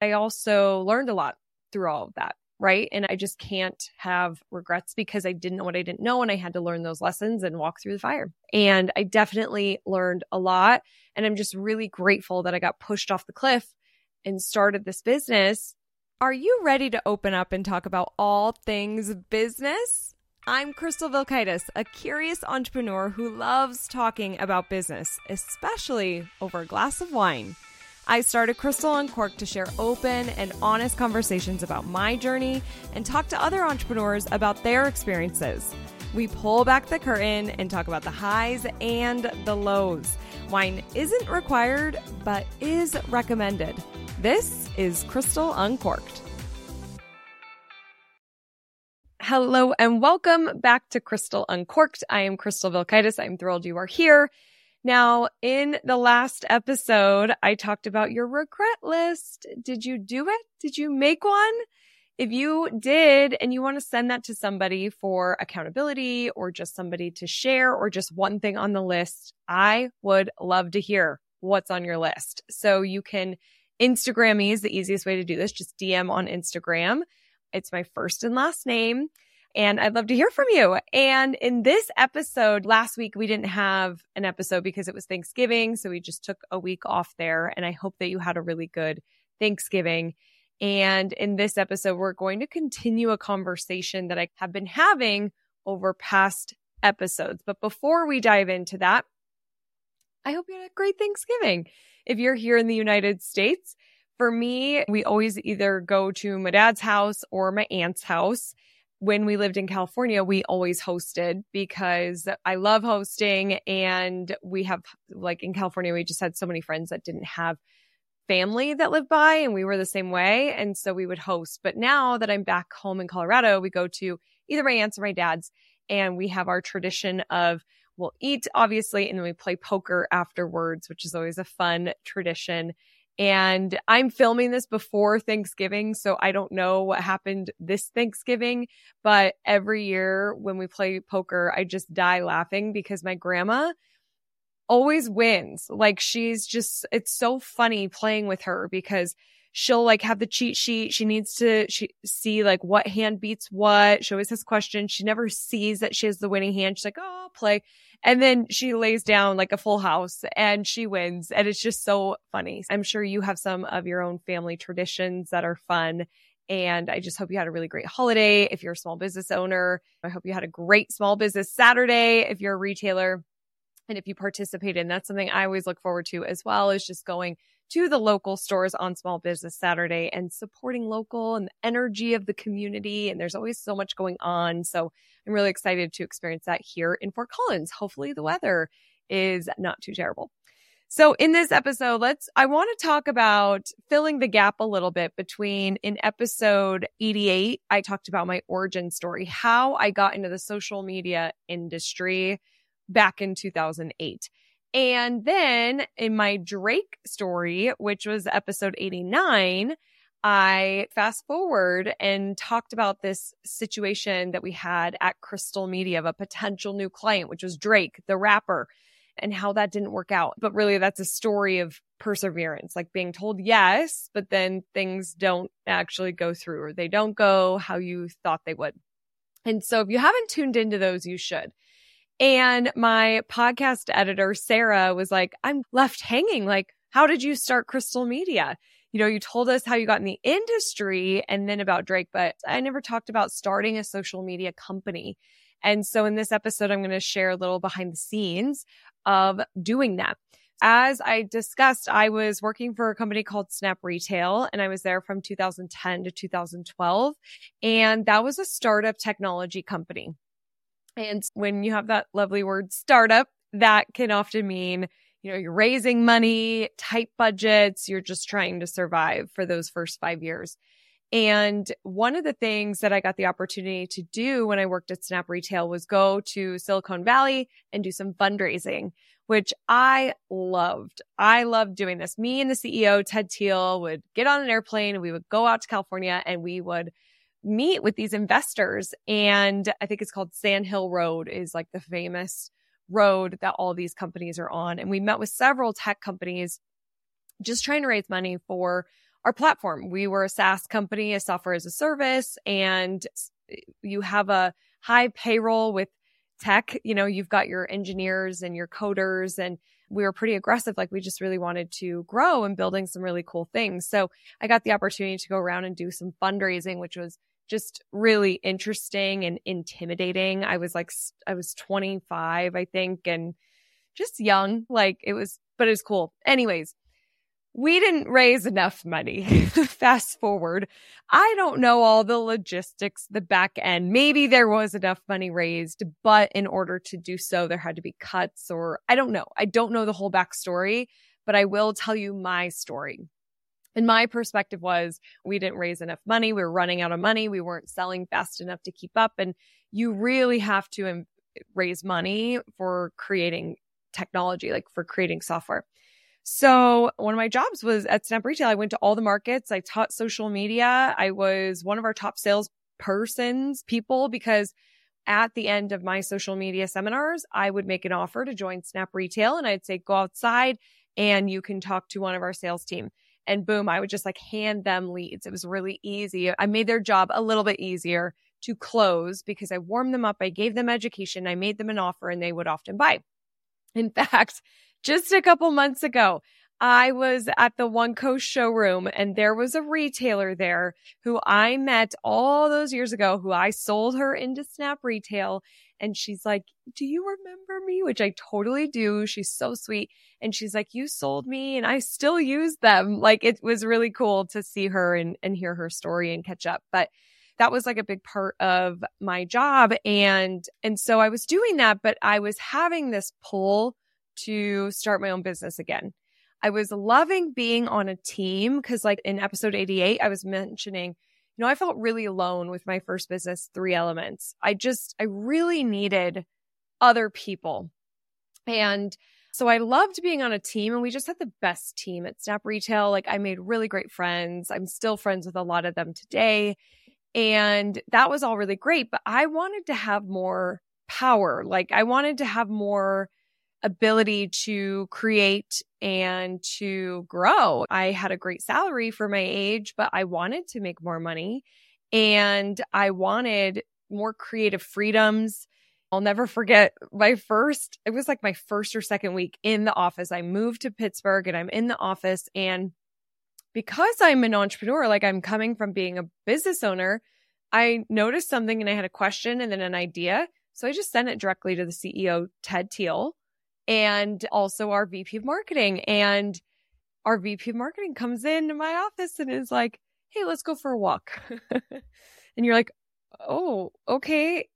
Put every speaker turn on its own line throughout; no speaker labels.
I also learned a lot through all of that. Right. And I just can't have regrets because I didn't know what I didn't know. And I had to learn those lessons and walk through the fire. And I definitely learned a lot. And I'm just really grateful that I got pushed off the cliff and started this business. Are you ready to open up and talk about all things business? I'm Crystal Vilkaitis, a curious entrepreneur who loves talking about business, especially over a glass of wine. I started Crystal Uncorked to share open and honest conversations about my journey and talk to other entrepreneurs about their experiences. We pull back the curtain and talk about the highs and the lows. Wine isn't required, but is recommended. This is Crystal Uncorked. Hello and welcome back to Crystal Uncorked. I am Crystal Vilkaitis. I'm thrilled you are here. Now, in the last episode, I talked about your regret list. Did you do it? Did you make one? If you did and you want to send that to somebody for accountability or just somebody to share or just one thing on the list, I would love to hear what's on your list. So you can Instagram me is the easiest way to do this. Just DM on Instagram. It's my first and last name and I'd love to hear from you. And in this episode, last week we didn't have an episode because it was Thanksgiving. So we just took a week off there. And I hope that you had a really good Thanksgiving. And in this episode, we're going to continue a conversation that I have been having over past episodes. But before we dive into that, I hope you had a great Thanksgiving. If you're here in the United States, for me, we always either go to my dad's house or my aunt's house when we lived in California, we always hosted because I love hosting. And we have, like in California, we just had so many friends that didn't have family that lived by, and we were the same way. And so we would host. But now that I'm back home in Colorado, we go to either my aunt's or my dad's, and we have our tradition of we'll eat, obviously, and then we play poker afterwards, which is always a fun tradition. And I'm filming this before Thanksgiving, so I don't know what happened this Thanksgiving. But every year when we play poker, I just die laughing because my grandma always wins. Like she's just, it's so funny playing with her because she'll like have the cheat sheet. She needs to she, see like what hand beats what. She always has questions. She never sees that she has the winning hand. She's like, oh, I'll play. And then she lays down like a full house and she wins. And it's just so funny. I'm sure you have some of your own family traditions that are fun. And I just hope you had a really great holiday. If you're a small business owner, I hope you had a great small business Saturday. If you're a retailer and if you participated, and that's something I always look forward to as well is just going to the local stores on Small Business Saturday and supporting local and the energy of the community. And there's always so much going on. So I'm really excited to experience that here in Fort Collins. Hopefully the weather is not too terrible. So in this episode, let's, I want to talk about filling the gap a little bit between in episode 88, I talked about my origin story, how I got into the social media industry back in 2008. And then in my Drake story, which was episode 89, I fast forward and talked about this situation that we had at Crystal Media of a potential new client, which was Drake, the rapper, and how that didn't work out. But really, that's a story of perseverance, like being told yes, but then things don't actually go through or they don't go how you thought they would. And so if you haven't tuned into those, you should. And my podcast editor, Sarah, was like, I'm left hanging. Like, how did you start Crystal Media? You know, you told us how you got in the industry and then about Drake, but I never talked about starting a social media company. And so in this episode, I'm going to share a little behind the scenes of doing that. As I discussed, I was working for a company called Snap Retail and I was there from 2010 to 2012. And that was a startup technology company. And when you have that lovely word startup, that can often mean, you know, you're raising money, tight budgets, you're just trying to survive for those first five years. And one of the things that I got the opportunity to do when I worked at Snap Retail was go to Silicon Valley and do some fundraising, which I loved. I loved doing this. Me and the CEO, Ted Teal, would get on an airplane and we would go out to California and we would meet with these investors. And I think it's called Sand Hill Road is like the famous road that all these companies are on. And we met with several tech companies just trying to raise money for our platform. We were a SaaS company, a software as a service, and you have a high payroll with tech. You know, you've got your engineers and your coders and we were pretty aggressive. Like we just really wanted to grow and building some really cool things. So I got the opportunity to go around and do some fundraising, which was just really interesting and intimidating. I was like, I was 25, I think, and just young. Like it was, but it was cool. Anyways, we didn't raise enough money. Fast forward. I don't know all the logistics, the back end. Maybe there was enough money raised, but in order to do so, there had to be cuts or I don't know. I don't know the whole backstory, but I will tell you my story. And my perspective was we didn't raise enough money. We were running out of money. We weren't selling fast enough to keep up. And you really have to um, raise money for creating technology, like for creating software. So one of my jobs was at Snap Retail. I went to all the markets. I taught social media. I was one of our top sales persons, people, because at the end of my social media seminars, I would make an offer to join Snap Retail and I'd say, go outside and you can talk to one of our sales team. And boom, I would just like hand them leads. It was really easy. I made their job a little bit easier to close because I warmed them up. I gave them education. I made them an offer and they would often buy. In fact, just a couple months ago, I was at the OneCoast showroom and there was a retailer there who I met all those years ago who I sold her into Snap Retail. And she's like, Do you remember me? Which I totally do. She's so sweet. And she's like, You sold me and I still use them. Like it was really cool to see her and, and hear her story and catch up. But that was like a big part of my job. And, and so I was doing that, but I was having this pull to start my own business again. I was loving being on a team because, like in episode 88, I was mentioning, you know, I felt really alone with my first business, Three Elements. I just, I really needed other people. And so I loved being on a team and we just had the best team at Snap Retail. Like I made really great friends. I'm still friends with a lot of them today. And that was all really great, but I wanted to have more power. Like I wanted to have more ability to create and to grow. I had a great salary for my age, but I wanted to make more money and I wanted more creative freedoms. I'll never forget my first, it was like my first or second week in the office. I moved to Pittsburgh and I'm in the office. And because I'm an entrepreneur, like I'm coming from being a business owner, I noticed something and I had a question and then an idea. So I just sent it directly to the CEO, Ted Teal and also our VP of marketing. And our VP of marketing comes into my office and is like, Hey, let's go for a walk. and you're like, Oh, okay.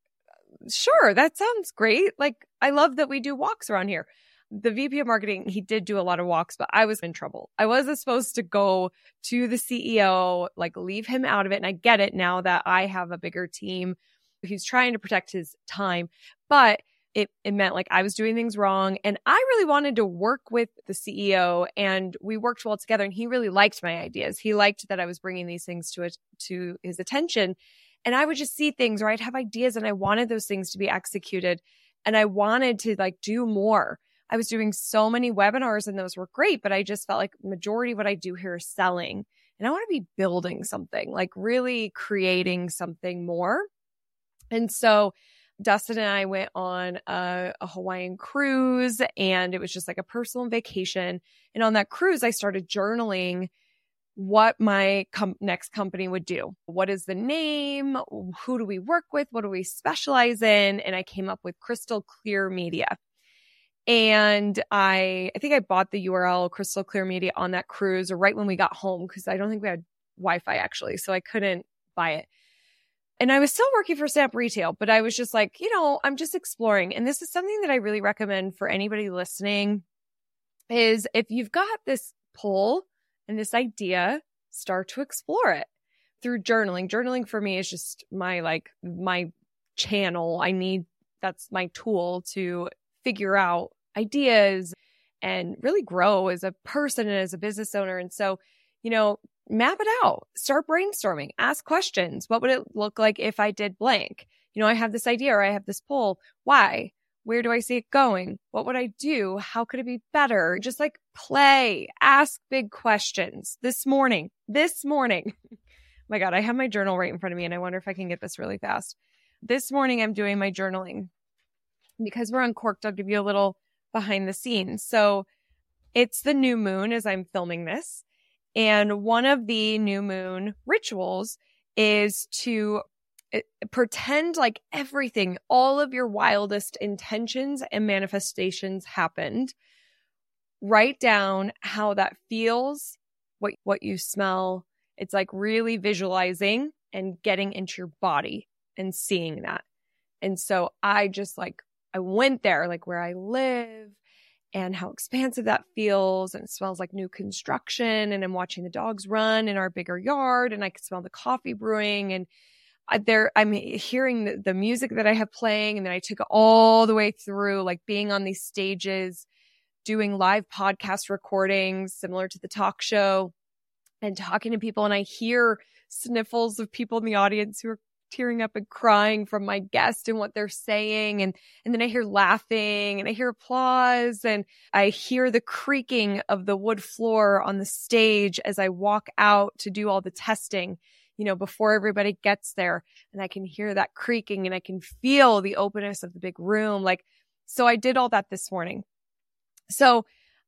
Sure. That sounds great. Like, I love that we do walks around here. The VP of marketing, he did do a lot of walks, but I was in trouble. I wasn't supposed to go to the CEO, like leave him out of it. And I get it now that I have a bigger team. He's trying to protect his time, but it, it meant like I was doing things wrong. And I really wanted to work with the CEO and we worked well together. And he really liked my ideas. He liked that I was bringing these things to it, to his attention. And I would just see things or I'd have ideas and I wanted those things to be executed. And I wanted to like do more. I was doing so many webinars and those were great, but I just felt like majority of what I do here is selling. And I want to be building something, like really creating something more. And so Dustin and I went on a, a, Hawaiian cruise and it was just like a personal vacation. And on that cruise, I started journaling what my com- next company would do. What is the name? Who do we work with? What do we specialize in? And I came up with Crystal Clear Media. And I, I think I bought the URL Crystal Clear Media on that cruise right when we got home because I don't think we had Wi Fi actually. So I couldn't buy it. And I was still working for Snap Retail, but I was just like, you know, I'm just exploring. And this is something that I really recommend for anybody listening is if you've got this pull and this idea, start to explore it through journaling. Journaling for me is just my like my channel. I need that's my tool to figure out ideas and really grow as a person and as a business owner. And so, you know, map it out, start brainstorming, ask questions. What would it look like if I did blank? You know, I have this idea or I have this pull. Why? Where do I see it going? What would I do? How could it be better? Just like play, ask big questions. This morning, this morning, my God, I have my journal right in front of me and I wonder if I can get this really fast. This morning, I'm doing my journaling because we're uncorked. I'll give you a little behind the scenes. So it's the new moon as I'm filming this. And one of the new moon rituals is to eh, pretend like everything, all of your wildest intentions and manifestations happened. Write down how that feels, what, what you smell. It's like really visualizing and getting into your body and seeing that. And so I just like, I went there, like where I live and how expansive that feels. And it smells like new construction. And I'm watching the dogs run in our bigger yard and I can smell the coffee brewing. And I, there, I'm hearing the, the music that I have playing. And then I took all the way through, like being on these stages, doing live podcast recordings similar to the talk show and talking to people. And I hear sniffles of people in the audience who are tearing up and crying from my guest and what they're saying. And, and then I hear laughing and I hear applause and I hear the creaking of the wood floor on the stage as I walk out to do all the testing, you know, before everybody gets there. And I can hear that creaking and I can feel the openness of the big room. Like, so I did all that this morning. So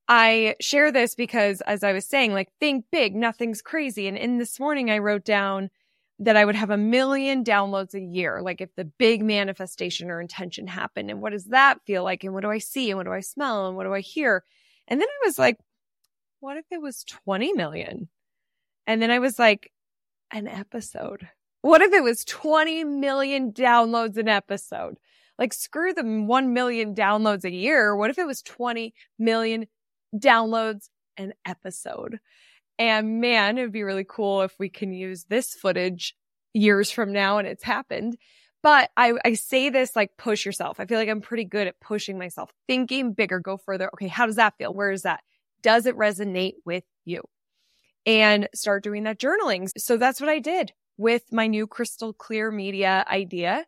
I share this because as I was saying, like think big, nothing's crazy. And in this morning, I wrote down, that I would have a million downloads a year. Like if the big manifestation or intention happened and what does that feel like? And what do I see? And what do I smell? And what do I hear? And then I was like, what if it was 20 million? And then I was like, an episode. What if it was 20 million downloads an episode? Like screw the 1 million downloads a year. What if it was 20 million downloads an episode? And man, it'd be really cool if we can use this footage years from now and it's happened. But I, I say this like push yourself. I feel like I'm pretty good at pushing myself, thinking bigger, go further. Okay, how does that feel? Where is that? Does it resonate with you? And start doing that journaling. So that's what I did with my new crystal clear media idea.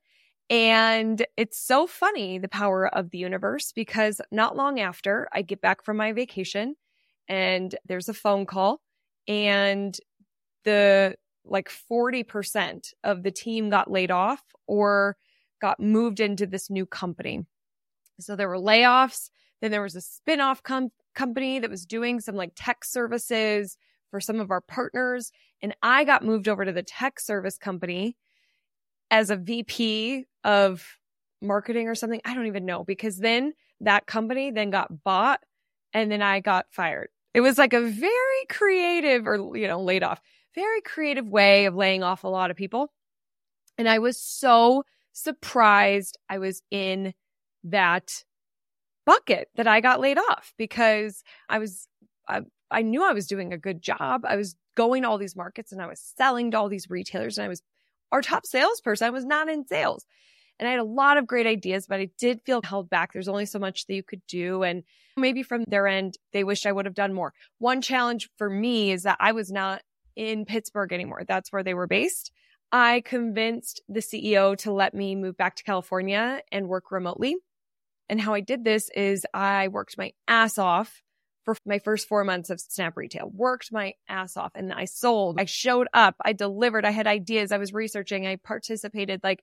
And it's so funny, the power of the universe, because not long after I get back from my vacation and there's a phone call and the like 40% of the team got laid off or got moved into this new company. So there were layoffs. Then there was a spin-off com- company that was doing some like tech services for some of our partners. And I got moved over to the tech service company as a VP of marketing or something. I don't even know because then that company then got bought and then I got fired. It was like a very creative or, you know, laid off, very creative way of laying off a lot of people. And I was so surprised I was in that bucket that I got laid off because I was, I, I knew I was doing a good job. I was going to all these markets and I was selling to all these retailers and I was our top salesperson. I was not in sales. And I had a lot of great ideas, but I did feel held back. There's only so much that you could do. And maybe from their end, they wished I would have done more. One challenge for me is that I was not in Pittsburgh anymore. That's where they were based. I convinced the CEO to let me move back to California and work remotely. And how I did this is I worked my ass off for my first four months of Snap Retail, worked my ass off and I sold. I showed up. I delivered. I had ideas. I was researching. I participated. Like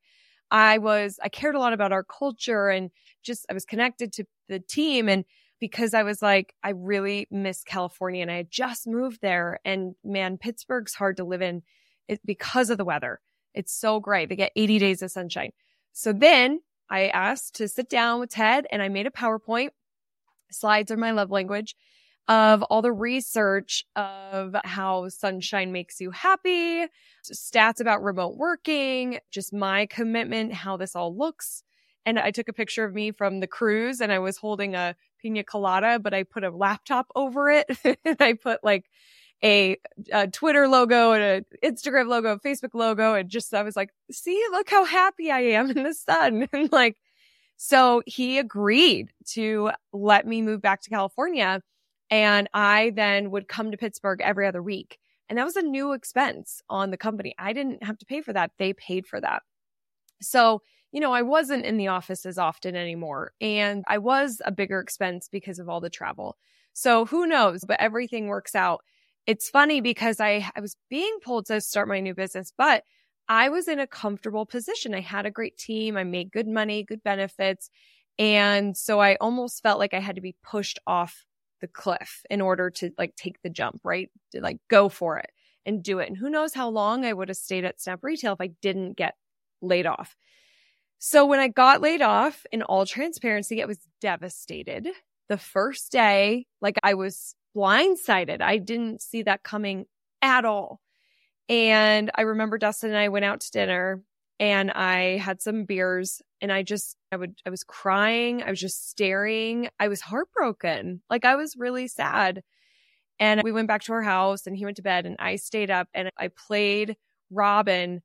I was, I cared a lot about our culture and just, I was connected to the team. And because I was like, I really miss California and I had just moved there. And man, Pittsburgh's hard to live in because of the weather. It's so great. They get 80 days of sunshine. So then I asked to sit down with Ted and I made a PowerPoint. Slides are my love language of all the research of how sunshine makes you happy, stats about remote working, just my commitment, how this all looks. And I took a picture of me from the cruise and I was holding a pina colada, but I put a laptop over it. and I put like a, a, Twitter logo and an Instagram logo, a Facebook logo. And just, I was like, see, look how happy I am in the sun. and like, so he agreed to let me move back to California. And I then would come to Pittsburgh every other week. And that was a new expense on the company. I didn't have to pay for that. They paid for that. So, you know, I wasn't in the office as often anymore. And I was a bigger expense because of all the travel. So who knows? But everything works out. it's funny because I, I was being pulled to start my new business, but I was in a comfortable position. I had a great team. I made good money, good benefits. And so I almost felt like I had to be pushed off the cliff in order to like take the jump, right? To like go for it and do it. And who knows how long I would have stayed at Snap Retail if I didn't get laid off. So when I got laid off in all transparency, I was devastated. The first day, like I was blindsided. I didn't see that coming at all. And I remember Dustin and I went out to dinner and I had some beers and I just, I would, I was crying. I was just staring. I was heartbroken. Like I was really sad. And we went back to our house and he went to bed and I stayed up and I played Robyn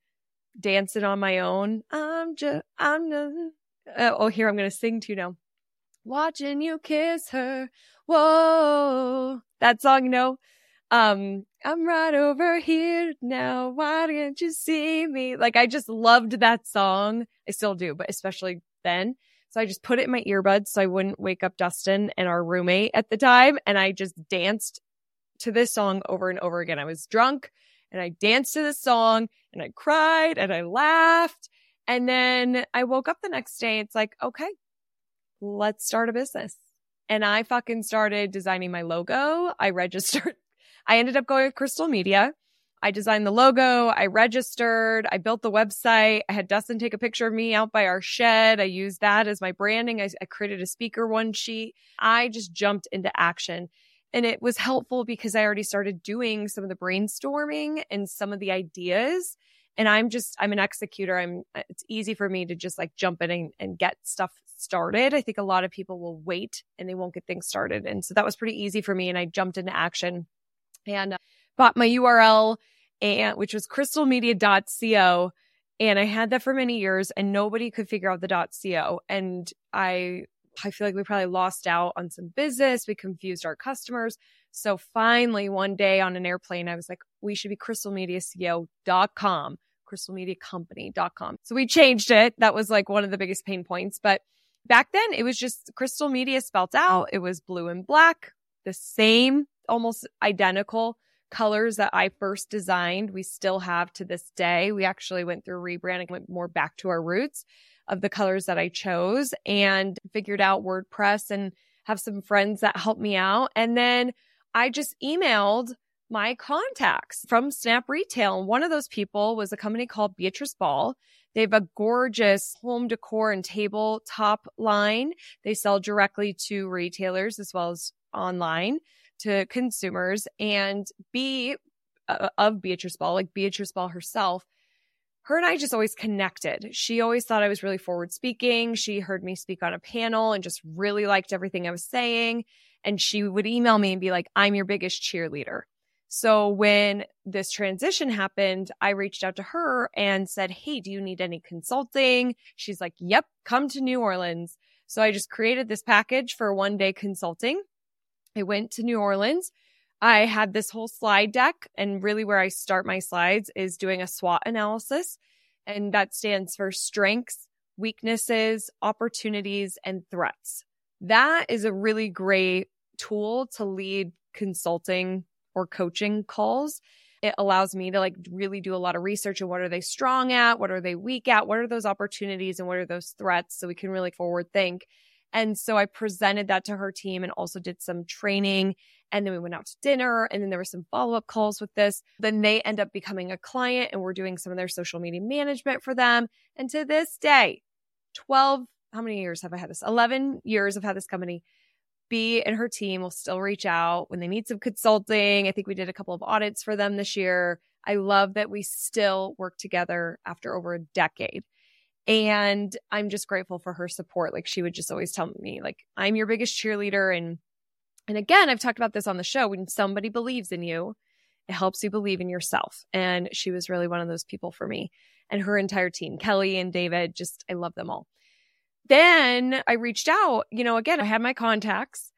dancing on my own. I'm just, I'm just, uh, oh, here I'm going to sing to you now. Watching you kiss her. Whoa. That song, you know, um, I'm right over here now. Why didn't you see me? Like, I just loved that song. I still do, but especially then. So I just put it in my earbuds so I wouldn't wake up Dustin and our roommate at the time. And I just danced to this song over and over again. I was drunk and I danced to this song and I cried and I laughed. And then I woke up the next day. It's like, okay, let's start a business. And I fucking started designing my logo. I registered I ended up going with Crystal Media. I designed the logo. I registered. I built the website. I had Dustin take a picture of me out by our shed. I used that as my branding. I, I created a speaker one sheet. I just jumped into action. And it was helpful because I already started doing some of the brainstorming and some of the ideas. And I'm just, I'm an executor. I'm, it's easy for me to just like jump in and, and get stuff started. I think a lot of people will wait and they won't get things started. And so that was pretty easy for me. And I jumped into action and uh, bought my URL and which was crystalmedia.co and I had that for many years and nobody could figure out the .co and I I feel like we probably lost out on some business. We confused our customers. So finally one day on an airplane I was like we should be crystalmediaco.com, crystalmediacompany.com. So we changed it. That was like one of the biggest pain points, but back then it was just crystal media spelt out. It was blue and black, the same almost identical colors that I first designed. We still have to this day. We actually went through rebranding, went more back to our roots of the colors that I chose and figured out WordPress and have some friends that helped me out. And then I just emailed my contacts from Snap Retail. And one of those people was a company called Beatrice Ball. They have a gorgeous home decor and tabletop line. They sell directly to retailers as well as online to consumers and B uh, of Beatrice Ball, like Beatrice Ball herself, her and I just always connected. She always thought I was really forward speaking. She heard me speak on a panel and just really liked everything I was saying. And she would email me and be like, I'm your biggest cheerleader. So when this transition happened, I reached out to her and said, Hey, do you need any consulting? She's like, Yep, come to New Orleans. So I just created this package for one day consulting. I went to New Orleans. I had this whole slide deck, and really where I start my slides is doing a SWOT analysis. And that stands for strengths, weaknesses, opportunities, and threats. That is a really great tool to lead consulting or coaching calls. It allows me to like really do a lot of research on what are they strong at? What are they weak at? What are those opportunities and what are those threats? So we can really forward think and so I presented that to her team and also did some training. And then we went out to dinner and then there were some follow up calls with this. Then they end up becoming a client and we're doing some of their social media management for them. And to this day, 12, how many years have I had this? 11 years I've had this company. B and her team will still reach out when they need some consulting. I think we did a couple of audits for them this year. I love that we still work together after over a decade. And I'm just grateful for her support. Like she would just always tell me, like, I'm your biggest cheerleader. And and again, I've talked about this on the show. When somebody believes in you, it helps you believe in yourself. And she was really one of those people for me. And her entire team, Kelly and David, just I love them all. Then I reached out, you know, again, I had my contacts.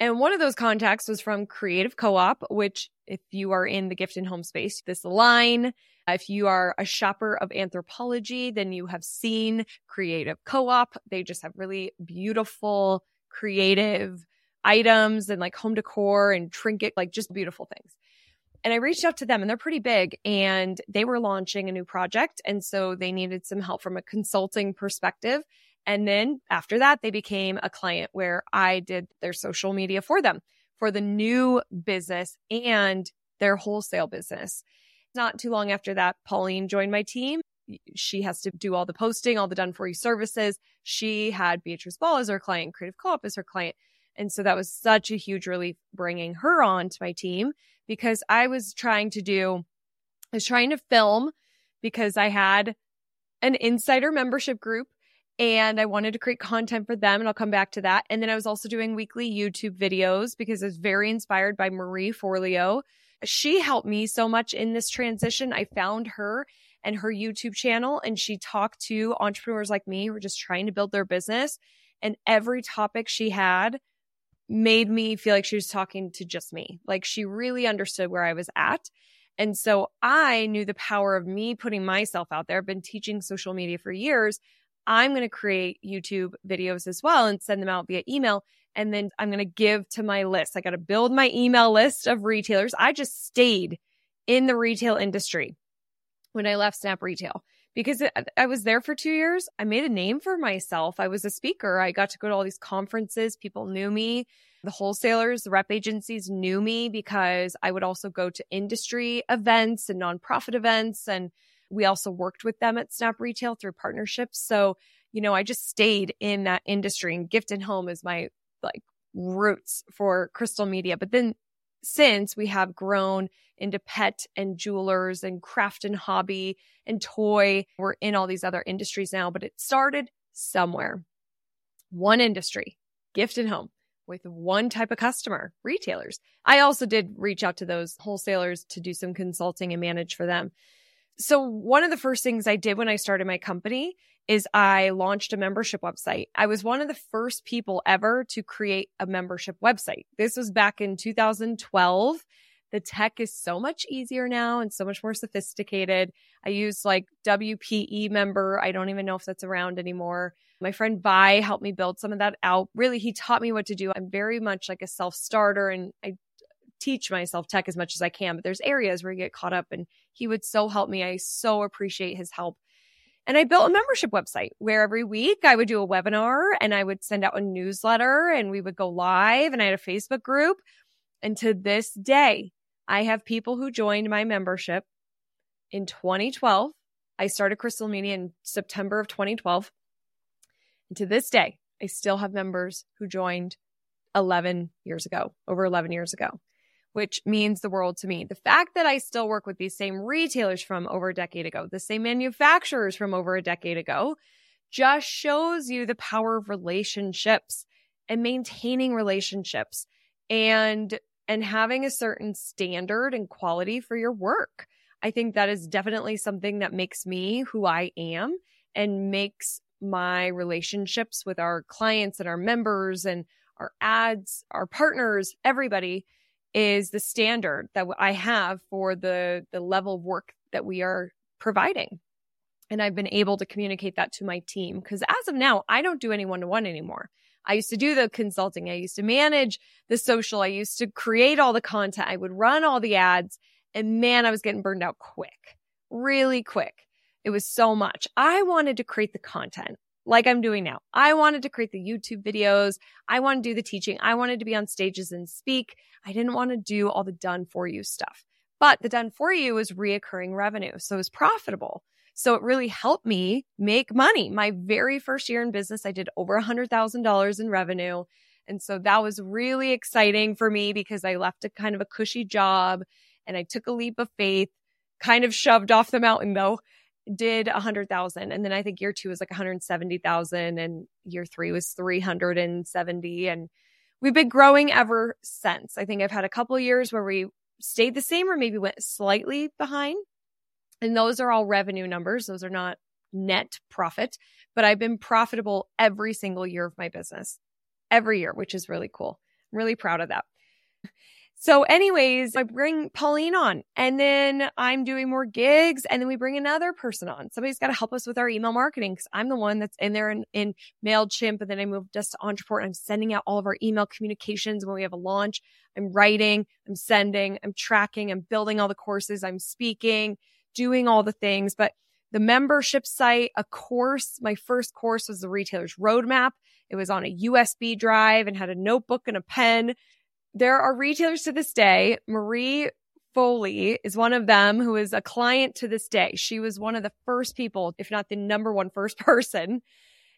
And one of those contacts was from Creative Co op, which, if you are in the gift and home space, this line if you are a shopper of Anthropologie, then you have seen Creative Co-op. They just have really beautiful, creative items and like home decor and trinket, like just beautiful things. And I reached out to them and they're pretty big and they were launching a new project. And so they needed some help from a consulting perspective. And then after that, they became a client where I did their social media for them for the new business and their wholesale business. Not too long after that, Pauline joined my team. She has to do all the posting, all the done for you services. She had Beatrice Ball as her client, Creative Co-op as her client. And so that was such a huge relief bringing her on to my team because I was trying to do, I was trying to film because I had an insider membership group and I wanted to create content for them. And I'll come back to that. And then I was also doing weekly YouTube videos because I was very inspired by Marie Forleo. She helped me so much in this transition. I found her and her YouTube channel, and she talked to entrepreneurs like me who are just trying to build their business. And every topic she had made me feel like she was talking to just me. Like she really understood where I was at. And so I knew the power of me putting myself out there. I've been teaching social media for years. I'm going to create YouTube videos as well and send them out via email. And then I'm going to give to my list. I got to build my email list of retailers. I just stayed in the retail industry when I left Snap Retail because I was there for two years. I made a name for myself. I was a speaker. I got to go to all these conferences. People knew me. The wholesalers, the rep agencies knew me because I would also go to industry events and nonprofit events. And we also worked with them at Snap Retail through partnerships. So, you know, I just stayed in that industry and gift and home is my like roots for crystal media. But then since we have grown into pet and jewelers and craft and hobby and toy. We're in all these other industries now, but it started somewhere. One industry, gift and home with one type of customer, retailers. I also did reach out to those wholesalers to do some consulting and manage for them. So one of the first things I did when I started my company is I launched a membership website. I was one of the first people ever to create a membership website. This was back in 2012. The tech is so much easier now and so much more sophisticated. I use like WP eMember. I don't even know if that's around anymore. My friend Vi helped me build some of that out. Really, he taught me what to do. I'm very much like a self starter and I teach myself tech as much as I can, but there's areas where you get caught up and he would so help me. I so appreciate his help. And I built a membership website where every week I would do a webinar and I would send out a newsletter and we would go live and I had a Facebook group. And to this day, I have people who joined my membership in 2012. I started Crystal Media in September of 2012. And to this day, I still have members who joined 11 years ago, over 11 years ago which means the world to me. The fact that I still work with these same retailers from over a decade ago, the same manufacturers from over a decade ago, just shows you the power of relationships and maintaining relationships and and having a certain standard and quality for your work. I think that is definitely something that makes me who I am and makes my relationships with our clients and our members and our ads, our partners, everybody is the standard that I have for the the level of work that we are providing. And I've been able to communicate that to my team because as of now, I don't do any one to one anymore. I used to do the consulting. I used to manage the social. I used to create all the content. I would run all the ads. And man, I was getting burned out quick, really quick. It was so much. I wanted to create the content like I'm doing now. I wanted to create the YouTube videos. I want to do the teaching. I wanted to be on stages and speak. I didn't want to do all the done for you stuff. But the done for you is reoccurring revenue. So it was profitable. So it really helped me make money. My very first year in business, I did over a $100,000 in revenue. And so that was really exciting for me because I left a kind of a cushy job and I took a leap of faith, kind of shoved off the mountain though, did a hundred thousand. And then I think year two was like 170,000 and year three was 370. And we've been growing ever since. I think I've had a couple years where we stayed the same or maybe went slightly behind. And those are all revenue numbers. Those are not net profit, but I've been profitable every single year of my business, every year, which is really cool. I'm really proud of that. So anyways, I bring Pauline on and then I'm doing more gigs and then we bring another person on. Somebody's got to help us with our email marketing because I'm the one that's in there in, in MailChimp. And then I moved just to Ontraport and I'm sending out all of our email communications when we have a launch. I'm writing, I'm sending, I'm tracking, I'm building all the courses, I'm speaking, doing all the things. But the membership site, a course, my first course was the retailer's roadmap. It was on a USB drive and had a notebook and a pen there are retailers to this day. Marie Foley is one of them who is a client to this day. She was one of the first people, if not the number one first person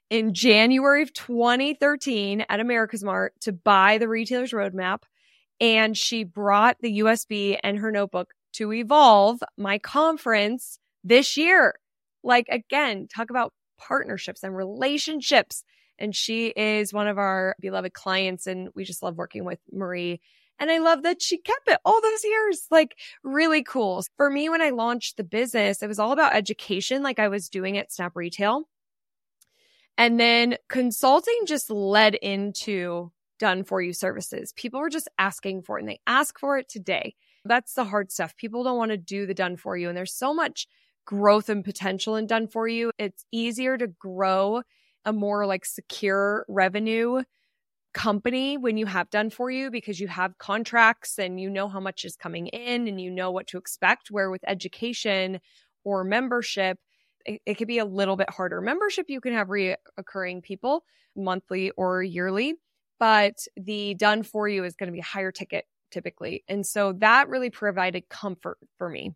in January of 2013 at AmericasMart to buy the retailer's roadmap. And she brought the USB and her notebook to Evolve, my conference this year. Like, again, talk about partnerships and relationships and she is one of our beloved clients and we just love working with Marie. And I love that she kept it all those years. Like really cool. For me, when I launched the business, it was all about education, like I was doing at Snap Retail. And then consulting just led into done for you services. People were just asking for it and they ask for it today. That's the hard stuff. People don't want to do the done for you. And there's so much growth and potential in done for you. It's easier to grow a more like secure revenue company when you have done for you because you have contracts and you know how much is coming in and you know what to expect. Where with education or membership, it, it could be a little bit harder. Membership, you can have reoccurring people monthly or yearly, but the done for you is going to be higher ticket typically. And so that really provided comfort for me.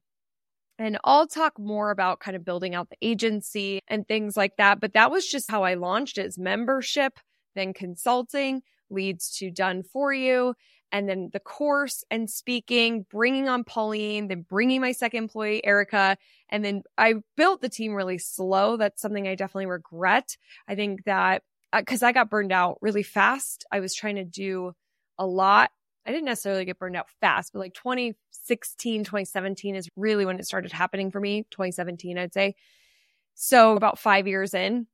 And I'll talk more about kind of building out the agency and things like that. But that was just how I launched it as membership, then consulting leads to done for you. And then the course and speaking, bringing on Pauline, then bringing my second employee, Erica. And then I built the team really slow. That's something I definitely regret. I think that because uh, I got burned out really fast, I was trying to do a lot I didn't necessarily get burned out fast, but like 2016, 2017 is really when it started happening for me. 2017, I'd say. So about five years in,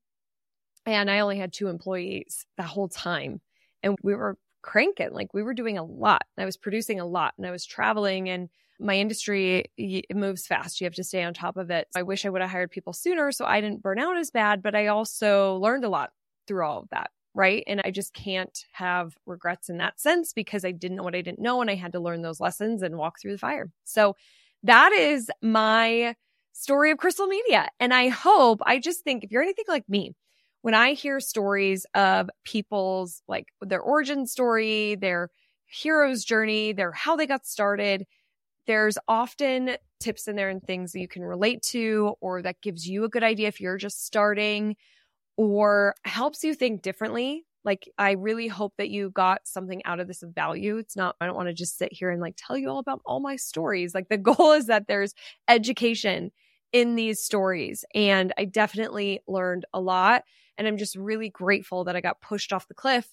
and I only had two employees the whole time. And we were cranking, like we were doing a lot. I was producing a lot and I was traveling and my industry it moves fast. You have to stay on top of it. I wish I would have hired people sooner so I didn't burn out as bad, but I also learned a lot through all of that right? And I just can't have regrets in that sense because I didn't know what I didn't know and I had to learn those lessons and walk through the fire. So that is my story of Crystal Media. And I hope, I just think if you're anything like me, when I hear stories of people's like their origin story, their hero's journey, their how they got started, there's often tips in there and things that you can relate to or that gives you a good idea if you're just starting or helps you think differently. Like, I really hope that you got something out of this of value. It's not, I don't want to just sit here and like tell you all about all my stories. Like, the goal is that there's education in these stories. And I definitely learned a lot. And I'm just really grateful that I got pushed off the cliff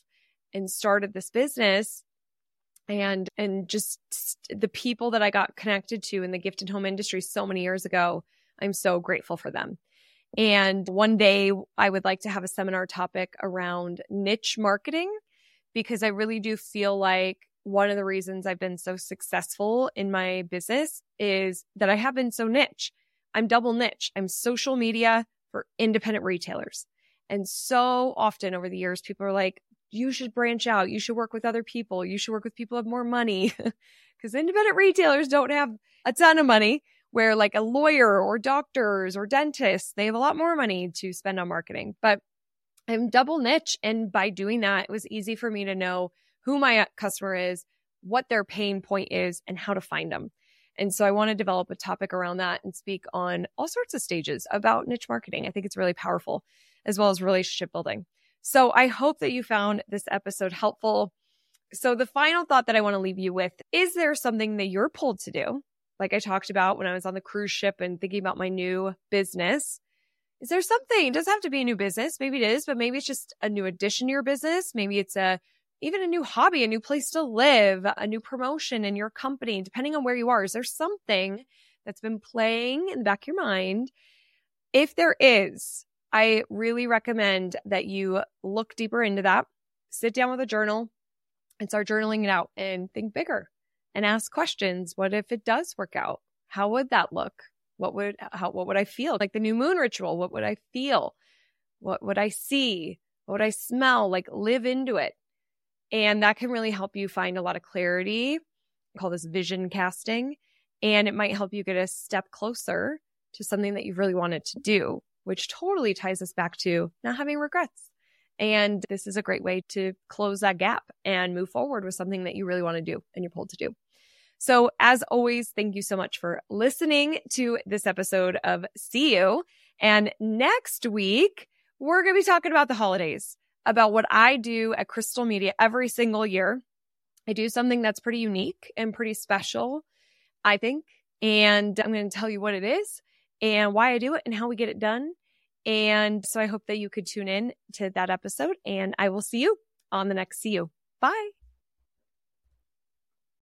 and started this business and and just the people that I got connected to in the gift and home industry so many years ago. I'm so grateful for them. And one day I would like to have a seminar topic around niche marketing because I really do feel like one of the reasons I've been so successful in my business is that I have been so niche. I'm double niche. I'm social media for independent retailers. And so often over the years, people are like, you should branch out. You should work with other people. You should work with people who have more money because independent retailers don't have a ton of money where like a lawyer or doctors or dentists, they have a lot more money to spend on marketing. But I'm double niche. And by doing that, it was easy for me to know who my customer is, what their pain point is, and how to find them. And so I want to develop a topic around that and speak on all sorts of stages about niche marketing. I think it's really powerful as well as relationship building. So I hope that you found this episode helpful. So the final thought that I want to leave you with is there something that you're pulled to do like I talked about when I was on the cruise ship and thinking about my new business. Is there something? It doesn't have to be a new business. Maybe it is, but maybe it's just a new addition to your business. Maybe it's a even a new hobby, a new place to live, a new promotion in your company, depending on where you are. Is there something that's been playing in the back of your mind? If there is, I really recommend that you look deeper into that, sit down with a journal and start journaling it out and think bigger and ask questions. What if it does work out? How would that look? What would how what would I feel? Like the new moon ritual, what would I feel? What would I see? What would I smell? Like live into it. And that can really help you find a lot of clarity. I call this vision casting. And it might help you get a step closer to something that you really wanted to do, which totally ties us back to not having regrets. And this is a great way to close that gap and move forward with something that you really want to do and you're pulled to do. So, as always, thank you so much for listening to this episode of See You. And next week, we're going to be talking about the holidays, about what I do at Crystal Media every single year. I do something that's pretty unique and pretty special, I think. And I'm going to tell you what it is and why I do it and how we get it done. And so I hope that you could tune in to that episode and I will see you on the next See You. Bye.